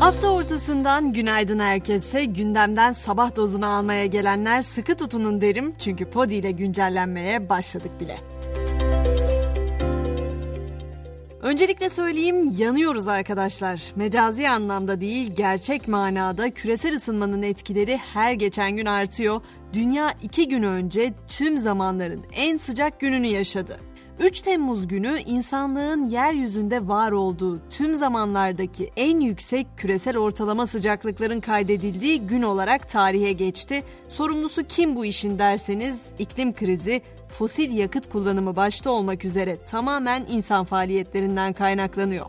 Hafta ortasından günaydın herkese. Gündemden sabah dozunu almaya gelenler sıkı tutunun derim. Çünkü Podi ile güncellenmeye başladık bile. Öncelikle söyleyeyim yanıyoruz arkadaşlar. Mecazi anlamda değil gerçek manada küresel ısınmanın etkileri her geçen gün artıyor. Dünya iki gün önce tüm zamanların en sıcak gününü yaşadı. 3 Temmuz günü insanlığın yeryüzünde var olduğu tüm zamanlardaki en yüksek küresel ortalama sıcaklıkların kaydedildiği gün olarak tarihe geçti. Sorumlusu kim bu işin derseniz iklim krizi, fosil yakıt kullanımı başta olmak üzere tamamen insan faaliyetlerinden kaynaklanıyor.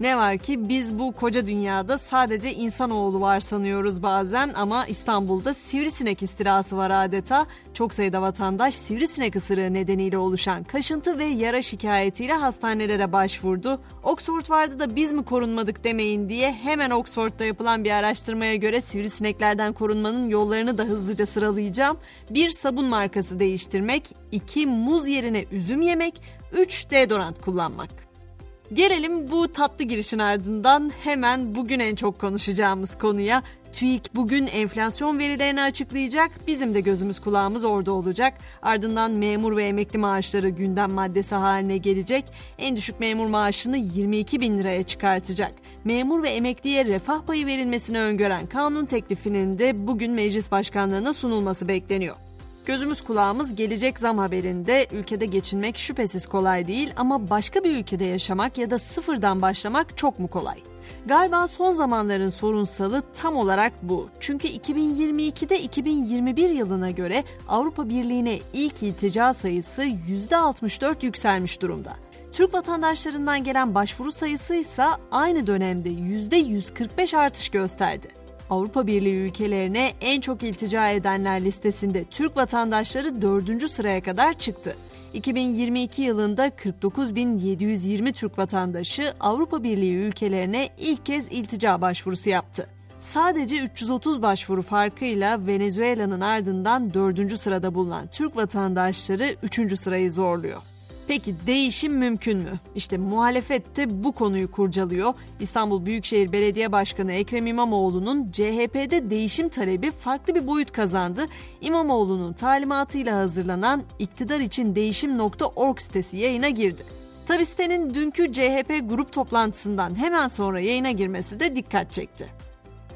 Ne var ki biz bu koca dünyada sadece insanoğlu var sanıyoruz bazen ama İstanbul'da sivrisinek istilası var adeta. Çok sayıda vatandaş sivrisinek ısırığı nedeniyle oluşan kaşıntı ve yara şikayetiyle hastanelere başvurdu. Oxford vardı da biz mi korunmadık demeyin diye hemen Oxford'da yapılan bir araştırmaya göre sivrisineklerden korunmanın yollarını da hızlıca sıralayacağım. Bir sabun markası değiştirmek, iki muz yerine üzüm yemek, üç deodorant kullanmak. Gelelim bu tatlı girişin ardından hemen bugün en çok konuşacağımız konuya. TÜİK bugün enflasyon verilerini açıklayacak. Bizim de gözümüz kulağımız orada olacak. Ardından memur ve emekli maaşları gündem maddesi haline gelecek. En düşük memur maaşını 22 bin liraya çıkartacak. Memur ve emekliye refah payı verilmesini öngören kanun teklifinin de bugün meclis başkanlığına sunulması bekleniyor. Gözümüz kulağımız gelecek zam haberinde ülkede geçinmek şüphesiz kolay değil ama başka bir ülkede yaşamak ya da sıfırdan başlamak çok mu kolay? Galiba son zamanların sorunsalı tam olarak bu. Çünkü 2022'de 2021 yılına göre Avrupa Birliği'ne ilk iltica sayısı %64 yükselmiş durumda. Türk vatandaşlarından gelen başvuru sayısı ise aynı dönemde %145 artış gösterdi. Avrupa Birliği ülkelerine en çok iltica edenler listesinde Türk vatandaşları 4. sıraya kadar çıktı. 2022 yılında 49.720 Türk vatandaşı Avrupa Birliği ülkelerine ilk kez iltica başvurusu yaptı. Sadece 330 başvuru farkıyla Venezuela'nın ardından 4. sırada bulunan Türk vatandaşları 3. sırayı zorluyor. Peki değişim mümkün mü? İşte muhalefet de bu konuyu kurcalıyor. İstanbul Büyükşehir Belediye Başkanı Ekrem İmamoğlu'nun CHP'de değişim talebi farklı bir boyut kazandı. İmamoğlu'nun talimatıyla hazırlanan iktidar için değişim.org sitesi yayına girdi. Tabi sitenin dünkü CHP grup toplantısından hemen sonra yayına girmesi de dikkat çekti.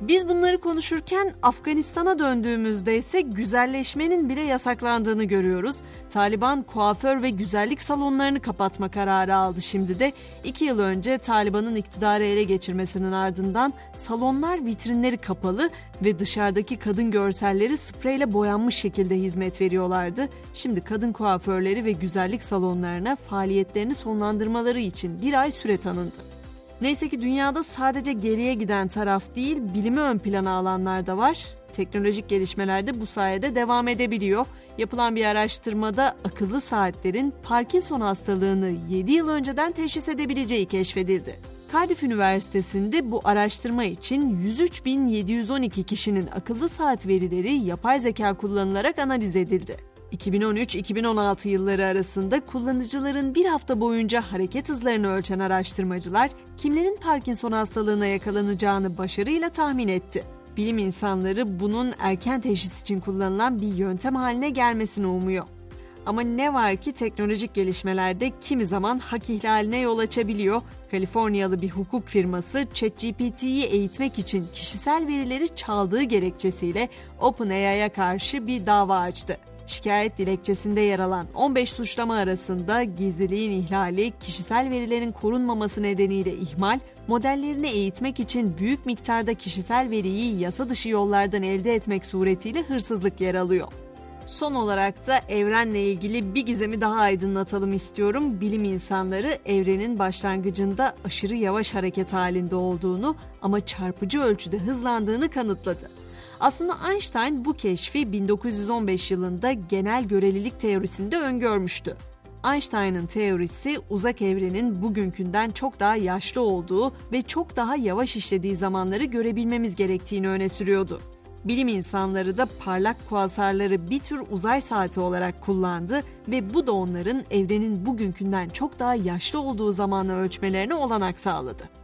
Biz bunları konuşurken Afganistan'a döndüğümüzde ise güzelleşmenin bile yasaklandığını görüyoruz. Taliban kuaför ve güzellik salonlarını kapatma kararı aldı şimdi de. iki yıl önce Taliban'ın iktidarı ele geçirmesinin ardından salonlar vitrinleri kapalı ve dışarıdaki kadın görselleri spreyle boyanmış şekilde hizmet veriyorlardı. Şimdi kadın kuaförleri ve güzellik salonlarına faaliyetlerini sonlandırmaları için bir ay süre tanındı. Neyse ki dünyada sadece geriye giden taraf değil, bilimi ön plana alanlar da var. Teknolojik gelişmeler de bu sayede devam edebiliyor. Yapılan bir araştırmada akıllı saatlerin Parkinson hastalığını 7 yıl önceden teşhis edebileceği keşfedildi. Cardiff Üniversitesi'nde bu araştırma için 103.712 kişinin akıllı saat verileri yapay zeka kullanılarak analiz edildi. 2013-2016 yılları arasında kullanıcıların bir hafta boyunca hareket hızlarını ölçen araştırmacılar kimlerin Parkinson hastalığına yakalanacağını başarıyla tahmin etti. Bilim insanları bunun erken teşhis için kullanılan bir yöntem haline gelmesini umuyor. Ama ne var ki teknolojik gelişmelerde kimi zaman hak ihlaline yol açabiliyor. Kaliforniyalı bir hukuk firması ChatGPT'yi eğitmek için kişisel verileri çaldığı gerekçesiyle OpenAI'ya karşı bir dava açtı. Şikayet dilekçesinde yer alan 15 suçlama arasında gizliliğin ihlali, kişisel verilerin korunmaması nedeniyle ihmal, modellerini eğitmek için büyük miktarda kişisel veriyi yasa dışı yollardan elde etmek suretiyle hırsızlık yer alıyor. Son olarak da evrenle ilgili bir gizemi daha aydınlatalım istiyorum. Bilim insanları evrenin başlangıcında aşırı yavaş hareket halinde olduğunu ama çarpıcı ölçüde hızlandığını kanıtladı. Aslında Einstein bu keşfi 1915 yılında genel görelilik teorisinde öngörmüştü. Einstein'ın teorisi uzak evrenin bugünkünden çok daha yaşlı olduğu ve çok daha yavaş işlediği zamanları görebilmemiz gerektiğini öne sürüyordu. Bilim insanları da parlak kuasarları bir tür uzay saati olarak kullandı ve bu da onların evrenin bugünkünden çok daha yaşlı olduğu zamanı ölçmelerine olanak sağladı.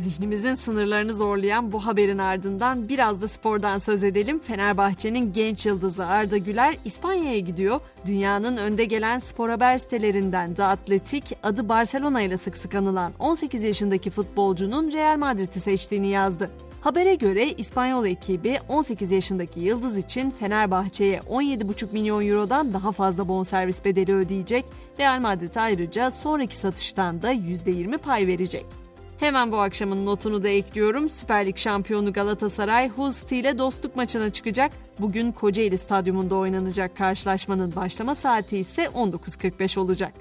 Zihnimizin sınırlarını zorlayan bu haberin ardından biraz da spordan söz edelim. Fenerbahçe'nin genç yıldızı Arda Güler İspanya'ya gidiyor. Dünyanın önde gelen spor haber sitelerinden The Athletic adı Barcelona ile sık sık anılan 18 yaşındaki futbolcunun Real Madrid'i seçtiğini yazdı. Habere göre İspanyol ekibi 18 yaşındaki Yıldız için Fenerbahçe'ye 17,5 milyon eurodan daha fazla bonservis bedeli ödeyecek. Real Madrid ayrıca sonraki satıştan da %20 pay verecek. Hemen bu akşamın notunu da ekliyorum. Süper Lig şampiyonu Galatasaray Hull ile dostluk maçına çıkacak. Bugün Kocaeli Stadyumunda oynanacak karşılaşmanın başlama saati ise 19.45 olacak.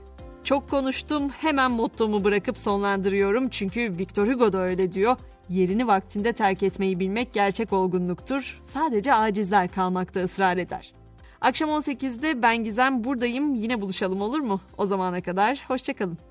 Çok konuştum. Hemen mottomu bırakıp sonlandırıyorum. Çünkü Victor Hugo da öyle diyor. Yerini vaktinde terk etmeyi bilmek gerçek olgunluktur. Sadece acizler kalmakta ısrar eder. Akşam 18'de ben Gizem buradayım. Yine buluşalım olur mu? O zamana kadar hoşçakalın.